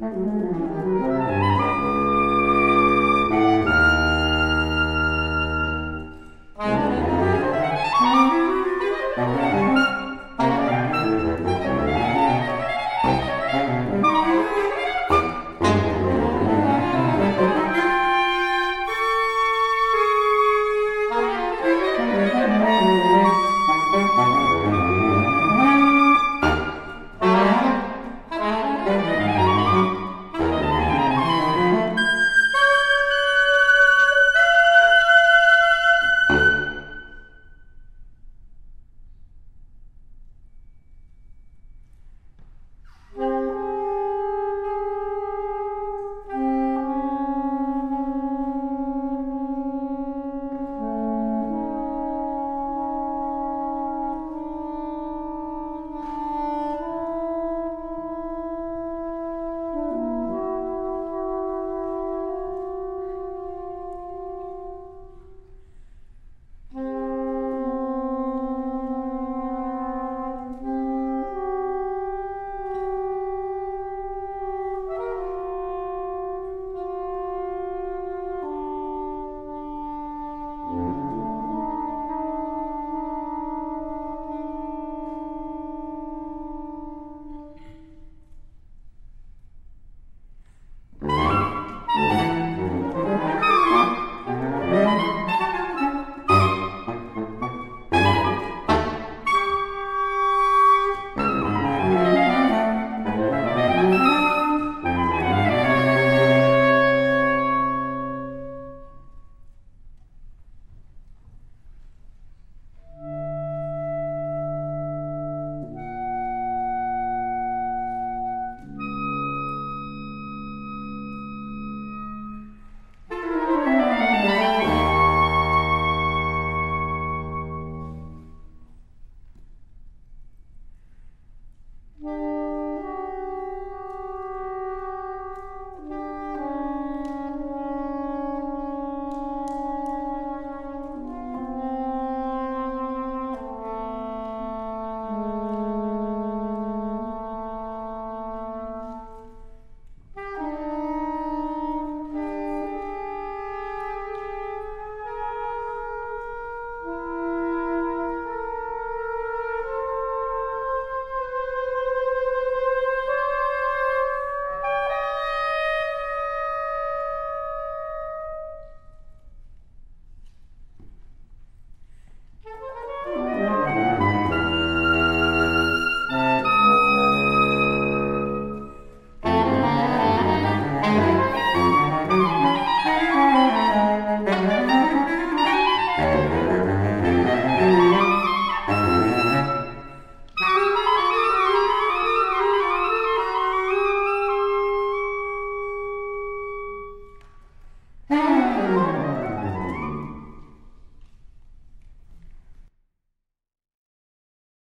Mm-hmm.